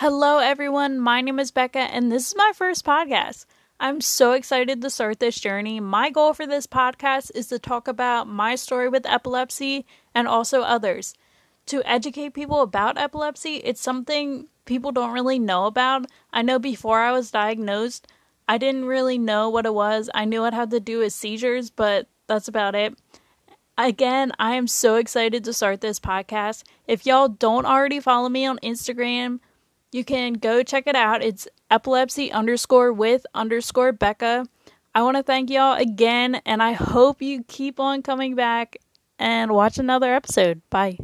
Hello, everyone. My name is Becca, and this is my first podcast. I'm so excited to start this journey. My goal for this podcast is to talk about my story with epilepsy and also others. To educate people about epilepsy, it's something people don't really know about. I know before I was diagnosed, I didn't really know what it was. I knew it had to do with seizures, but that's about it. Again, I am so excited to start this podcast. If y'all don't already follow me on Instagram, you can go check it out. It's epilepsy underscore with underscore Becca. I want to thank y'all again, and I hope you keep on coming back and watch another episode. Bye.